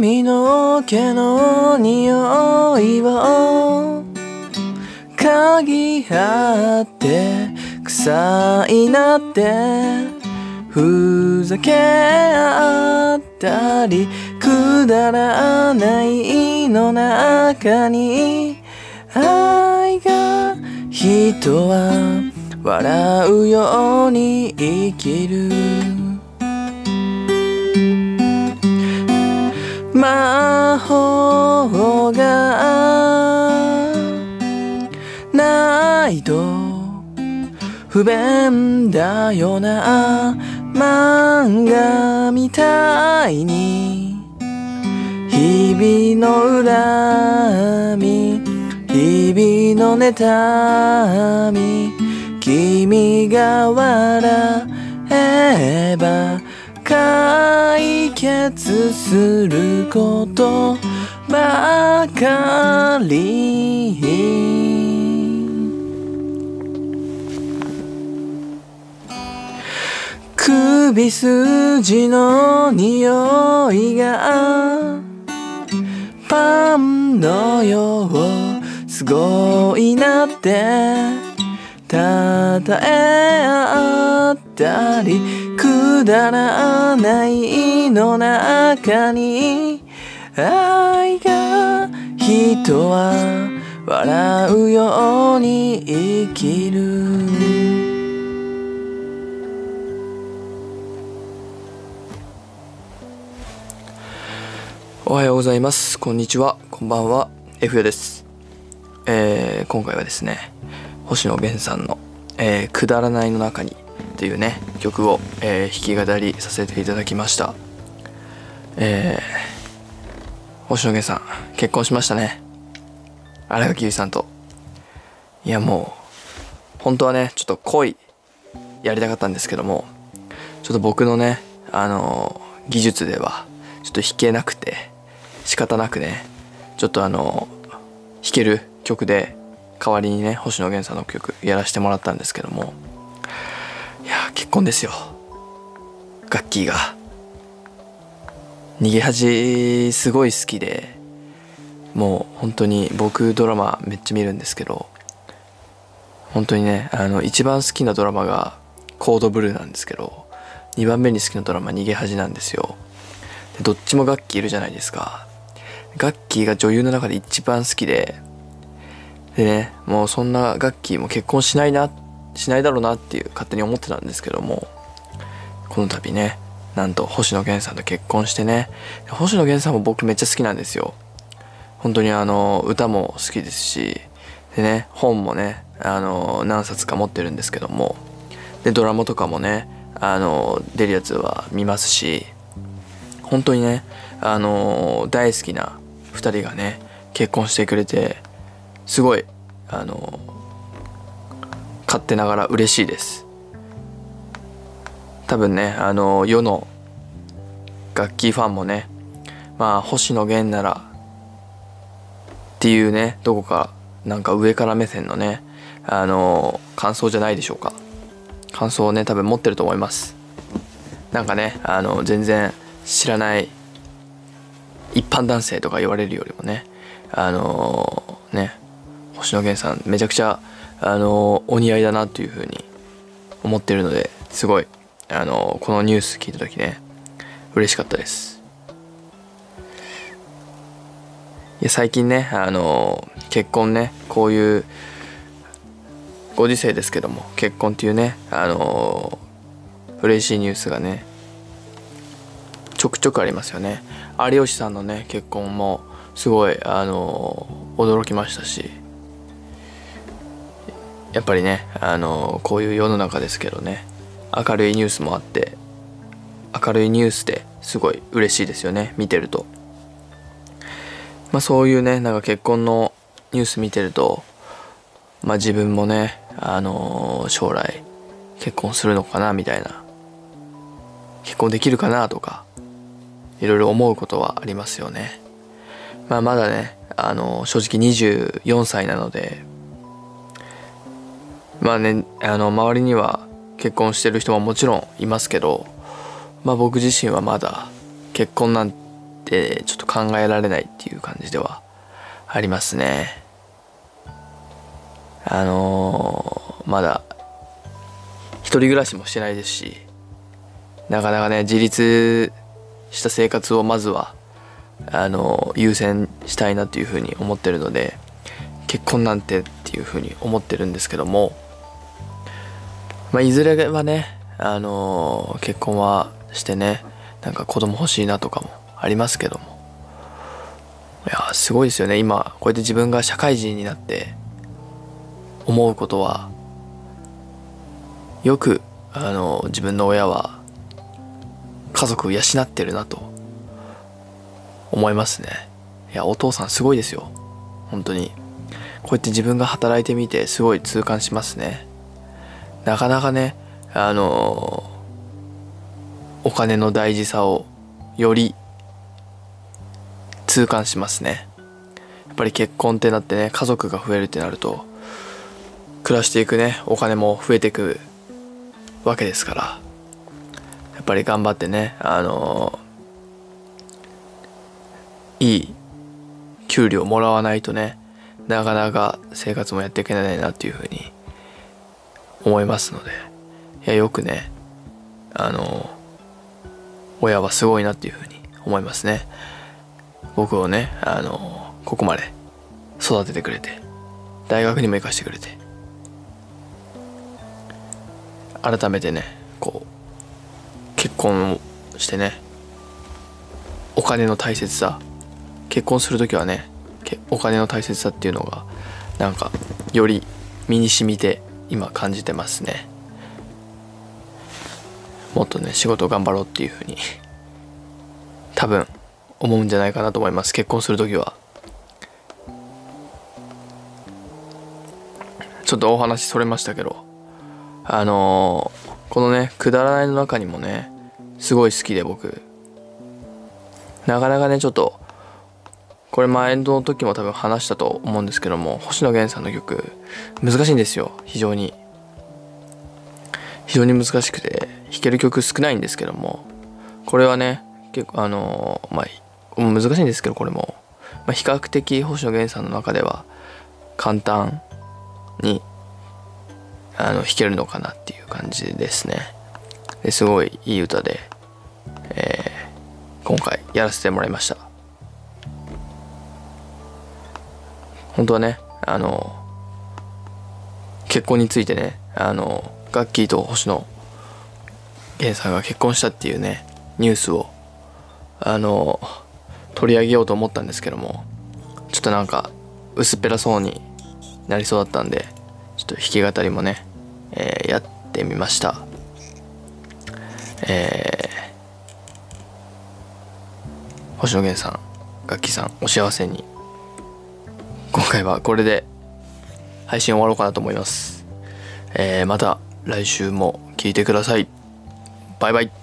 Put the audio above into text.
髪の毛の匂いを嗅ぎ合って臭いなってふざけ合ったりくだらないの中に愛が人は笑うように生きる。魔法がないと不便だよな漫画みたいに日々の恨み日々の妬み君が笑えば解決することばかり。首筋の匂いがパンのようすごいなって。たたえ合ったりくだらないの中に愛が人は笑うように生きる。おはようございます。こんにちは。こんばんは。F やです。えー、今回はですね星野源さんの、えー「くだらないの中に」というね曲を、えー、弾き語りさせていただきました。えー、星野源さん結婚しましたね。新垣結衣さんと。いやもう本当はねちょっと恋やりたかったんですけどもちょっと僕のねあの技術ではちょっと弾けなくて仕方なくねちょっとあの弾ける曲で代わりにね星野源さんの曲やらせてもらったんですけども結婚ですよ。ガッキーが。逃げ恥すごい好きでもう本当に僕ドラマめっちゃ見るんですけど本当にねあの一番好きなドラマがコードブルーなんですけど2番目に好きなドラマ逃げ恥なんですよ。でどっちもガッキーいるじゃないですか。ガッキーが女優の中で一番好きででねもうそんなガッキーも結婚しないなっしないだろうなっていう勝手に思ってたんですけどもこの度ねなんと星野源さんと結婚してね。星野源さんも僕めっちゃ好きなんですよ。本当にあの歌も好きですしでね本もねあの何冊か持ってるんですけども。でドラマとかもねあの出るやつは見ますし本当にねあの大好きな2人がね結婚してくれてすごいあの勝手ながら嬉しいです。多分ねあの世の楽器ファンもねまあ星野源ならっていうねどこかなんか上から目線のねあの感想じゃないでしょうか。感想をね多分持ってると思います。なんかねあの全然知らない一般男性とか言われるよりもねあのね星野源さんめちゃくちゃあのお似合いだなというふうに思ってるのですごいあのこのニュース聞いた時ね嬉しかったです。いや最近ねあの結婚ねこういうご時世ですけども結婚っていうねあの嬉しいニュースがねちょくちょくありますよね。有吉さんのね結婚もすごいあの驚きましたしやっぱりねあのこういう世の中ですけどね明るいニュースもあって明るいニュースですごい嬉しいですよね見てるとまあそういうねなんか結婚のニュース見てるとまあ自分もねあの将来結婚するのかなみたいな結婚できるかなとかいろいろ思うことはありますよね。まあまだね、あの、正直24歳なので、まあね、あの、周りには結婚してる人ももちろんいますけど、まあ僕自身はまだ結婚なんてちょっと考えられないっていう感じではありますね。あのー、まだ一人暮らしもしてないですしなかなかね自立した生活をまずはあの優先したいなというふうに思ってるので結婚なんてっていうふうに思ってるんですけども、まあ、いずれはねあの結婚はしてねなんか子供欲しいなとかもありますけども。いやすごいですよね。今こうやって自分が社会人になって思うことはよくあの自分の親は家族を養ってるなと思いますね。いやお父さんすごいですよ。本当に。こうやって自分が働いてみてすごい痛感しますね。なかなかねあのお金の大事さをより痛感しますね。やっぱり結婚ってなってね家族が増えるってなると暮らしていくねお金も増えていくわけですからやっぱり頑張ってねあのいい給料もらわないとねなかなか生活もやっていけないなっていうふうに思いますのでいやよくねあの親はすごいなっていうふうに思いますね。僕をねあのここまで育ててくれて大学にも行かしてくれて改めてねこう結婚をしてねお金の大切さ結婚する時はねお金の大切さっていうのがなんかより身に染みて今感じてますね。もっとね仕事頑張ろうっていうふうに多分思うんじゃないかなと思います。結婚する時は。ちょっとお話それましたけどあのー、このねくだらないの中にもねすごい好きで僕。なかなかねちょっとこれ前の時も多分話したと思うんですけども星野源さんの曲難しいんですよ。非常に。非常に難しくて弾ける曲少ないんですけどもこれはね結構あの、まあ難しいんですけどこれも、まあ、比較的星野源さんの中では簡単にあの弾けるのかなっていう感じですね。ですごいいい歌で、えー、今回やらせてもらいました。本当はねあの結婚についてねあのガッキーと星野源さんが結婚したっていうねニュースをあの取り上げようと思ったんですけどもちょっとなんか薄っぺらそうになりそうだったんでちょっと弾き語りもねえー、やってみました。えー、星野源さん楽器さんお幸せに。今回はこれで配信終わろうかなと思います、えー、また来週も聴いてください。バイバイ。